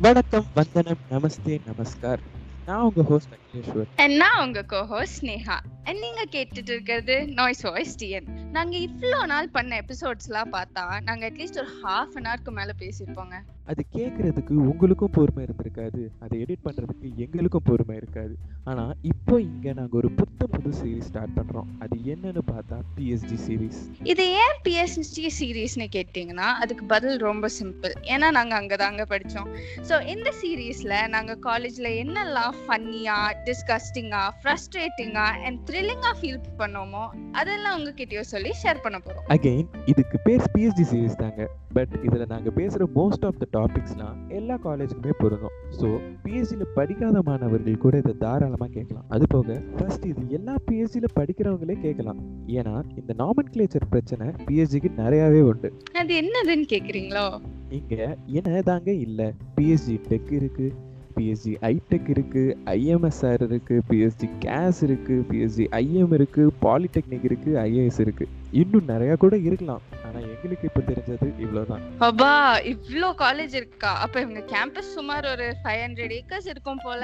வணக்கம் வந்தனம் நமஸ்தே நமஸ்கார். நான் உங்க ஹோஸ்ட் அகிலேஸ்வர் And நான் உங்க கோஹோஸ்ட் ஸ்னேஹா And நீங்க கேட்டுட்டு இருக்கிறது நாய்ஸ் வாய்ஸ் டிஎன் நாங்க இவ்ளோ நாள் பண்ண எபிசோட்ஸ்லாம் பார்த்தா நாங்க அட்லீஸ்ட் ஒரு ஹாஃப் அன் ஹவர்க்கு மேல பேசியிருப்போங்க. அது கேட்கறதுக்கு உங்களுக்கும் பொறுமை இருந்திருக்காது. அதை எடிட் பண்றதுக்கு எங்களுக்கும் பொறுமை இருக்காது. ஆனா இப்போ இங்க நாங்க ஒரு புத்த புது சீரிஸ் ஸ்டார்ட் பண்றோம். அது என்னன்னு பார்த்தா பிஎஸ்டி சீரிஸ் இது ஏன் பிஎஸ்டி சீரீஸ்னு கேட்டிங்கன்னா அதுக்கு பதில் ரொம்ப சிம்பிள் ஏன்னா நாங்க அங்கதாங்க படிச்சோம். ஸோ இந்த சீரீஸ்ல நாங்க காலேஜ்ல என்னெல்லாம் ஃபன்னியா டிஸ்கஸ்டிங்கா ஃப்ரஸ்ட்ரேட்டிங்கா அண்ட் த்ரில்லிங்கா ஃபீல் பண்ணோமோ அதெல்லாம் உங்ககிட்டயும் சொல்லி ஷேர் பண்ண போறோம். அகைன் இதுக்கு பேர் பிஎஸ்டி சீரிஸ் தாங்க. பட் இதுல நாங்க பேசுற மோஸ்ட் ஆஃப் த டாபிக்ஸ்லாம் எல்லா காலேஜுக்குமே பொருந்தும். ஸோ பிஎஸ்சியில் படிக்காத மாணவர்கள் கூட இதை தாராளமாக கேட்கலாம். அது போக ஃபர்ஸ்ட் இது எல்லா பிஎஸ்சியில் படிக்கிறவங்களே கேட்கலாம். ஏன்னா இந்த நாமன் கிளேச்சர் பிரச்சனை பிஎஸ்சிக்கு நிறையாவே உண்டு. அது என்னதுன்னு கேக்குறீங்களோ? இங்க என்னதாங்க இல்ல? பிஎஸ்சி டெக் இருக்கு பிஎஸ்சி ஐடெக் இருக்குது ஐஎம்எஸ்ஆர் இருக்குது பிஎஸ்சி கேஸ் இருக்குது பிஎஸ்சி ஐஎம் இருக்குது பாலிடெக்னிக் இருக்குது ஐஏஎஸ் இருக்குது இன்னும் நிறையா கூட இருக்கலாம். ஆனால் எங்களுக்கு இப்போ தெரிஞ்சது இவ்வளோதான் அப்பா இவ்வளோ காலேஜ் இருக்கா? அப்போ இவங்க கேம்பஸ் சுமார் ஒரு ஃபைவ் ஹண்ட்ரட் ஏக்கர்ஸ் இருக்கும் போல.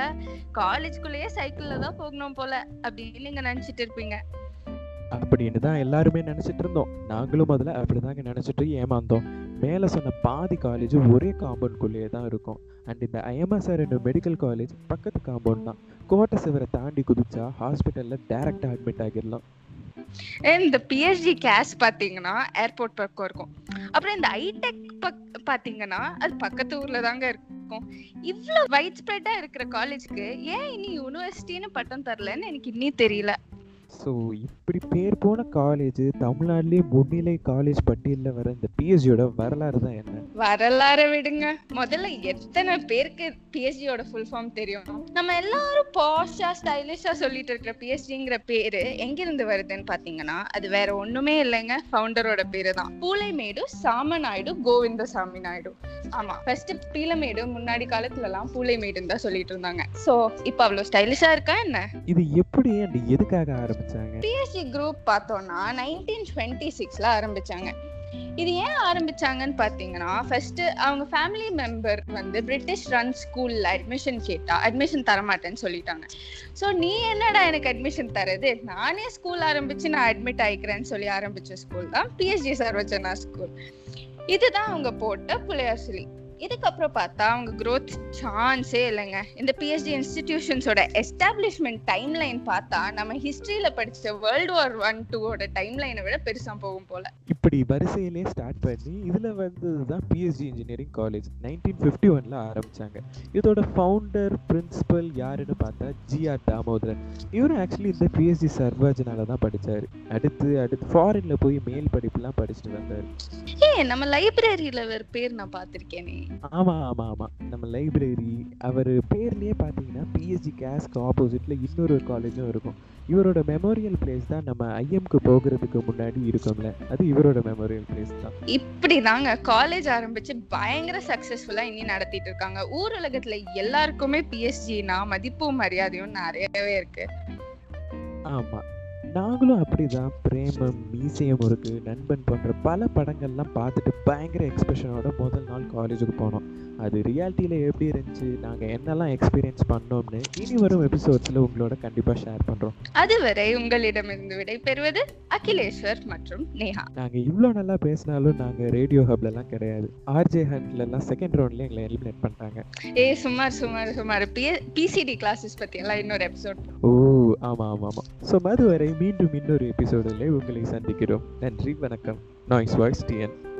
காலேஜ்குள்ளேயே சைக்கிளில் தான் போகணும் போல. அப்படின்னு நீங்கள் நினச்சிட்டு இருப்பீங்க. அப்படின்னு தான் எல்லாருமே நினச்சிட்டு இருந்தோம். நாங்களும் முதல்ல அப்படிதாங்க நினச்சிட்டு ஏமாந்தோம். மேலே சொன்ன பாதி காலேஜ் ஒரே காம்பவுண்ட்குள்ளேயே தான் இருக்கும். அண்ட் இந்த ஐஎம்எஸ்ஆர் மெடிக்கல் காலேஜ் பக்கத்து காம்பவுண்ட் தான். கோட்டை சிவரை தாண்டி குதிச்சா ஹாஸ்பிட்டலில் டைரக்டா அட்மிட் ஆகிடலாம். இந்த பிஹெச்டி கேஸ் பாத்தீங்கன்னா ஏர்போர்ட் பக்கம் இருக்கும். அப்புறம் இந்த ஐடெக் பாத்தீங்கன்னா அது பக்கத்து ஊர்ல தாங்க இருக்கும். இவ்வளவு வைட் ஸ்ப்ரெட்டா இருக்கிற காலேஜ்க்கு ஏன் இனி யூனிவர்சிட்டின்னு பட்டம் தரலன்னு எனக்கு இன்னும் தெரியல. ஸோ இப்படி பேர் போன காலேஜ் தமிழ்நாட்டிலேயே முன்னிலை காலேஜ் பட்டியலில் வர இந்த பிஎஸ்சியோட வரலாறு தான் என்ன? வரலாறு விடுங்க. முதல்ல எத்தனை பேருக்கு பிஎஸ்டியோட ஃபுல் ஃபார்ம் தெரியும்? நம்ம எல்லாரும் பாஷா ஸ்டைலிஷா சொல்லிட்டு இருக்கிற பிஎஸ்டிங்கிற பேரு எங்கிருந்து வருதுன்னு பாத்தீங்கன்னா அது வேற ஒண்ணுமே இல்லைங்க. ஃபவுண்டரோட பேரு தான். பூலைமேடு சாமநாயுடு கோவிந்தசாமி நாயுடு. ஆமா ஃபர்ஸ்ட் பீலமேடு முன்னாடி காலத்துல எல்லாம் பூலைமேடுன்னு தான் சொல்லிட்டு இருந்தாங்க. சோ இப்ப அவ்வளவு ஸ்டைலிஷா இருக்கா என்ன? இது எப்படி அண்ட் எதுக்காக ஆரம்பிச்சாங்க. பிஎஸ்சி குரூப் பார்த்தோம்னா நைன்டீன் டுவெண்ட்டி சிக்ஸ்ல ஆரம்பிச்சாங்க. இது ஏன் ஆரம்பிச்சாங்கன்னு பாத்தீங்கன்னா ஃபர்ஸ்ட் அவங்க ஃபேமிலி மெம்பர் வந்து பிரிட்டிஷ் ரன் ஸ்கூல்ல அட்மிஷன் கேட்டா அட்மிஷன் தரமாட்டேன்னு சொல்லிட்டாங்க. ஸோ நீ என்னடா எனக்கு அட்மிஷன் தரது? நானே ஸ்கூல் ஆரம்பிச்சு நான் அட்மிட் ஆயிக்கிறேன்னு சொல்லி ஆரம்பிச்ச ஸ்கூல் தான் பிஎஸ்ஜி சர்வஜனா ஸ்கூல் இதுதான் அவங்க போட்ட புலையாசிலி இதுக்கப்புறம் பார்த்தா அவங்க growth சான்ஸே இல்லைங்க. இந்த பிஎஸ்டி இன்ஸ்டிடியூஷன்ஸோட எஸ்டாப்ளிஷ்மெண்ட் டைம் லைன் பார்த்தா நம்ம ஹிஸ்டரியில படிச்ச வேர்ல்டு வார் ஒன் டூவோட டைம் லைனை விட பெருசா போகும் போல. இப்படி வரிசையிலே ஸ்டார்ட் பண்ணி இதில் வந்தது தான் PSG engineering college nineteen fifty ஒனில் ஆரம்பித்தாங்க இதோட ஃபவுண்டர் பிரின்சிபல் யாருன்னு பார்த்தா ஜிஆர் தாமோதரன். இவரும் ஆக்சுவலி இந்த பிஎஸ்சி சர்வாஜனால தான் படித்தார் அடுத்து அடுத்து ஃபாரினில் போய் மேல் படிப்புலாம் படிச்சுட்டு வந்தார். நம்ம லைப்ரரியில ஒரு பேர் நான் பார்த்திருக்கேனே. ஆமாம் ஆமாம் ஆமாம் நம்ம லைப்ரரி அவர் பேர்லேயே பார்த்தீங்கன்னா பிஎஸ்சி கேஸ்க்கு ஆப்போசிட்டில் இன்னொரு காலேஜும் இருக்கும். இவரோட மெமோரியல் பிளேஸ் தான் நம்ம ஐஎம்க்கு போகிறதுக்கு முன்னாடி இருக்கும்ல. அது இவரோட மெமோரியல் பிளேஸ் தான். இப்படிதாங்க காலேஜ் ஆரம்பிச்சு பயங்கர சக்சஸ்ஃபுல்லா இனி நடத்திட்டு இருக்காங்க. ஊர் உலகத்துல எல்லாருக்குமே பிஎஸ்ஜினா மதிப்பும் மரியாதையும் நிறையவே இருக்கு. ஆமாம் நாங்களும் அப்படிதான். பிரேமம் மீசையம் இருக்கு. நண்பன் போன்ற பல படங்கள்லாம் பார்த்துட்டு பயங்கர எக்ஸ்பிரஷனோட முதல் நாள் காலேஜுக்கு போனோம். அது ரியாலிட்டியில் எப்படி இருந்துச்சு? நாங்கள் என்னெல்லாம் எக்ஸ்பீரியன்ஸ் பண்ணோம்னு இனி வரும் எபிசோட்ஸில் உங்களோட கண்டிப்பாக ஷேர் பண்ணுறோம் அதுவரை உங்களிடமிருந்து விடை பெறுவது அகிலேஸ்வர் மற்றும் நேஹா. நாங்கள் இவ்வளோ நல்லா பேசினாலும் நாங்கள் ரேடியோ ஹப்லலாம் கிடையாது. ஆர்ஜே ஹண்ட்லலாம் செகண்ட் ரவுண்ட்லேயே எங்களை எலிமினேட் பண்ணிட்டாங்க. ஏ சுமார் சுமார் சுமார். பிசிடி கிளாஸஸ் பத்தி எல்லாம் இன்னொரு எபிசோட் ஓ ஆமாம் ஆமாம் ஆமாம் ஸோ மதுவரை மீண்டும் இன்னொரு எபிசோடில் உங்களை சந்திக்கிறோம். நன்றி வணக்கம். Noise voice TN